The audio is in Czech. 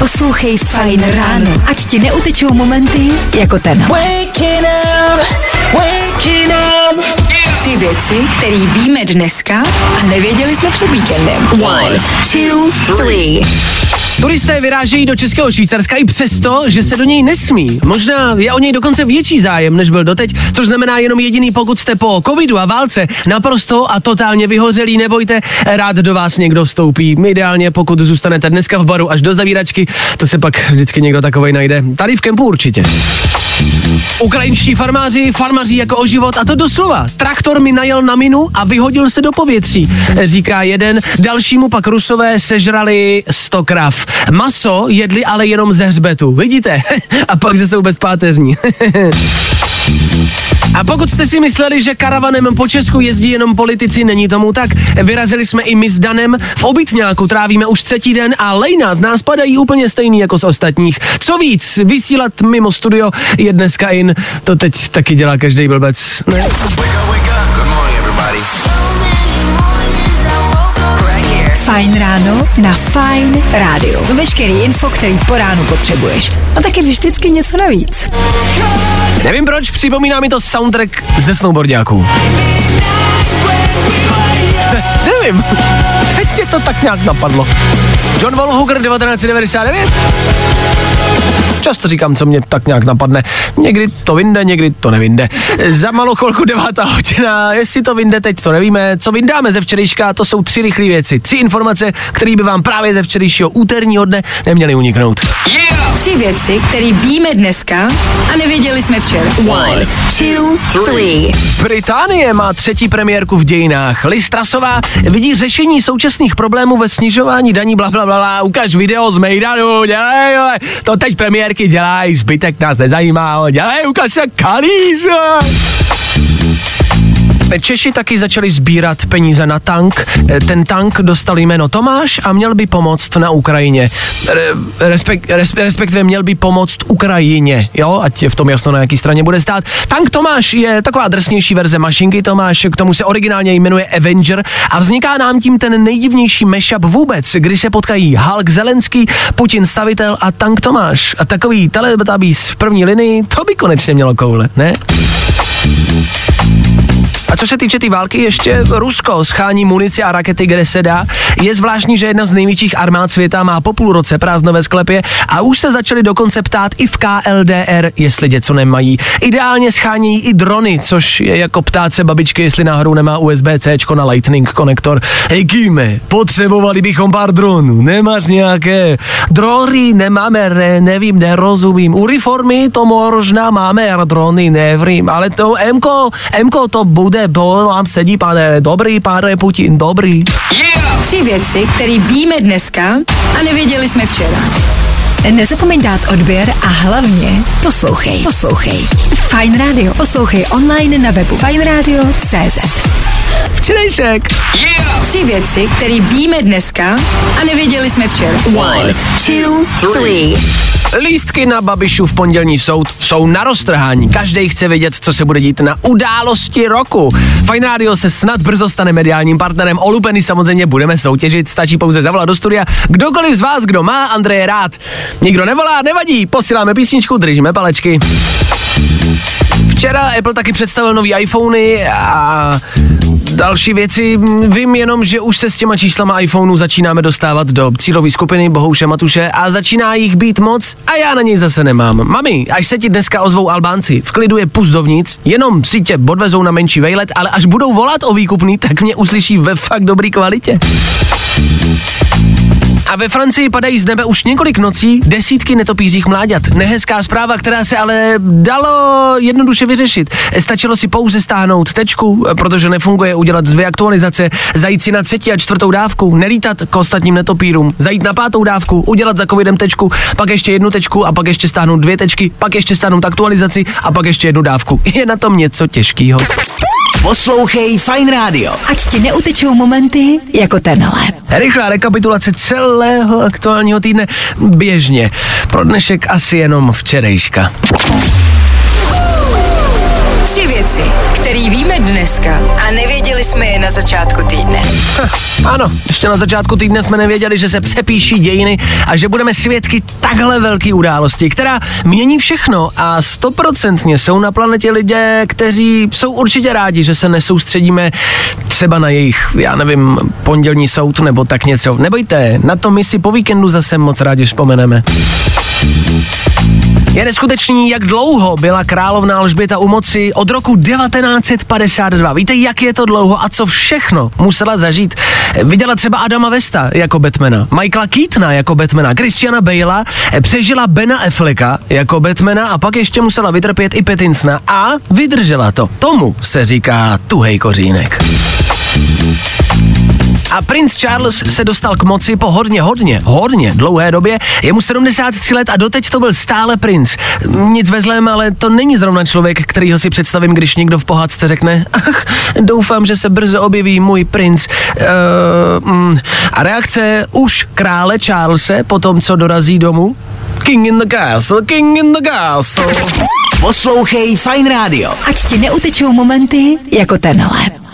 Poslouchej Fajn ráno, ať ti neutečou momenty jako tenhle. Tři věci, které víme dneska a nevěděli jsme před víkendem. One, two, three. Turisté vyrážejí do Českého Švýcarska i přesto, že se do něj nesmí. Možná je o něj dokonce větší zájem, než byl doteď, což znamená jenom jediný, pokud jste po covidu a válce naprosto a totálně vyhozelí, nebojte, rád do vás někdo vstoupí. Ideálně, pokud zůstanete dneska v baru až do zavíračky, to se pak vždycky někdo takovej najde. Tady v kempu určitě. Ukrajinští farmáři farmaří jako o život a to doslova. Traktor mi najel na minu a vyhodil se do povětří, říká jeden. Dalšímu pak rusové sežrali 100 krav. Maso jedli ale jenom ze hřbetu, vidíte? a pak, že jsou bezpáteřní. A pokud jste si mysleli, že karavanem po Česku jezdí jenom politici, není tomu tak. Vyrazili jsme i my s Danem. V obytňáku trávíme už třetí den a lejna z nás padají úplně stejný jako z ostatních. Co víc, vysílat mimo studio je dneska in. To teď taky dělá každý blbec. Ne? Fajn ráno na Fajn rádiu. Veškerý info, který po ránu potřebuješ. A taky vždycky něco navíc. Nevím proč, připomíná mi to soundtrack ze snowboardiáků. Nevím. Teď mě to tak nějak napadlo. John Volhooker 1999? Často říkám, co mě tak nějak napadne. Někdy to vynde, někdy to nevinde. Za malou chvilku devátá hodina, jestli to vynde, teď to nevíme. Co vyndáme ze včerejška, to jsou tři rychlé věci. Tři informace, které by vám právě ze včerejšího úterního dne neměly uniknout. Yeah! Tři věci, které víme dneska a nevěděli jsme včera. One, two, three. Británie má třetí premiérku v dějinách. Liz Trasová vidí řešení současných problémů ve snižování daní, bla, bla, bla, bla. Ukaž video z Mejdanu, dělej, dělej. To teď premiérky dělají, zbytek nás nezajímá, dělej, ukaž se kalíř. Češi taky začali sbírat peníze na tank. Ten tank dostal jméno Tomáš a měl by pomoct na Ukrajině. Respekt, respektive měl by pomoct Ukrajině, jo, ať je v tom jasno, na jaký straně bude stát. Tank Tomáš je taková drsnější verze mašinky Tomáš, k tomu se originálně jmenuje Avenger a vzniká nám tím ten nejdivnější mashup vůbec, kdy se potkají Hulk Zelenský, Putin stavitel a tank Tomáš. A takový telebetabís v první linii, to by konečně mělo koule, ne? A co se týče té tý války, ještě Rusko schání munici a rakety, kde se dá. Je zvláštní, že jedna z největších armád světa má po půl roce prázdno ve sklepě a už se začali dokonce ptát i v KLDR, jestli něco nemají. Ideálně schání i drony, což je jako ptát se babičky, jestli náhodou nemá USB-C na Lightning konektor. Hej Kíme, potřebovali bychom pár dronů, nemáš nějaké? Drory nemáme, ne, nevím, nerozumím. U reformy to možná máme, drony nevím, ale to MKO, MKO to bude, bo vám sedí, pane, dobrý, pane Putin, dobrý. Yeah! Tři věci, které víme dneska a nevěděli jsme včera. Nezapomeň dát odběr a hlavně poslouchej. Poslouchej. Fine Radio. Poslouchej online na webu fineradio.cz Včerejšek. Yeah! Tři věci, které víme dneska a nevěděli jsme včera. One, two, three. Lístky na Babišu v pondělní soud jsou na roztrhání. Každý chce vědět, co se bude dít na události roku. Fine Radio se snad brzo stane mediálním partnerem. O samozřejmě budeme soutěžit, stačí pouze zavolat do studia. Kdokoliv z vás, kdo má Andreje rád. Nikdo nevolá, nevadí, posíláme písničku, držíme palečky. Včera Apple taky představil nový iPhony a další věci. Vím jenom, že už se s těma číslama iPhoneu začínáme dostávat do cílové skupiny Bohouše Matuše a začíná jich být moc a já na něj zase nemám. Mami, až se ti dneska ozvou Albánci, v klidu je pust dovnitř, jenom si tě odvezou na menší vejlet, ale až budou volat o výkupný, tak mě uslyší ve fakt dobrý kvalitě. A ve Francii padají z nebe už několik nocí desítky netopířích mláďat. Nehezká zpráva, která se ale dalo jednoduše vyřešit. Stačilo si pouze stáhnout tečku, protože nefunguje, udělat dvě aktualizace, zajít si na třetí a čtvrtou dávku, nelítat k ostatním netopírům, zajít na pátou dávku, udělat za covidem tečku, pak ještě jednu tečku a pak ještě stáhnout dvě tečky, pak ještě stáhnout aktualizaci a pak ještě jednu dávku. Je na tom něco těžkého. Poslouchej Fine Radio. Ať ti neutečou momenty jako tenhle. Rychlá rekapitulace celého aktuálního týdne běžně. Pro dnešek asi jenom včerejška. Který víme dneska a nevěděli jsme je na začátku týdne. Ano, ještě na začátku týdne jsme nevěděli, že se přepíší dějiny a že budeme svědky takhle velké události, která mění všechno a stoprocentně jsou na planetě lidé, kteří jsou určitě rádi, že se nesoustředíme třeba na jejich, já nevím, pondělní soud nebo tak něco. Nebojte, na to my si po víkendu zase moc rádi vzpomeneme. Je neskutečný, jak dlouho byla královna Alžběta u moci od roku 1952. Víte, jak je to dlouho a co všechno musela zažít? Viděla třeba Adama Vesta jako Batmana, Michaela Keatona jako Batmana, Christiana Bale'a, přežila Bena Afflecka jako Batmana a pak ještě musela vytrpět i Petinsna a vydržela to. Tomu se říká tuhej kořínek. A princ Charles se dostal k moci po hodně, hodně, hodně dlouhé době. Je mu 73 let a doteď to byl stále princ. Nic ve zlém, ale to není zrovna člověk, kterýho si představím, když někdo v pohádce řekne ach, doufám, že se brzo objeví můj princ. Uh, mm. A reakce už krále Charlese po tom, co dorazí domů? King in the castle, king in the castle. Poslouchej Fine Radio. Ať ti neutečou momenty jako tenhle.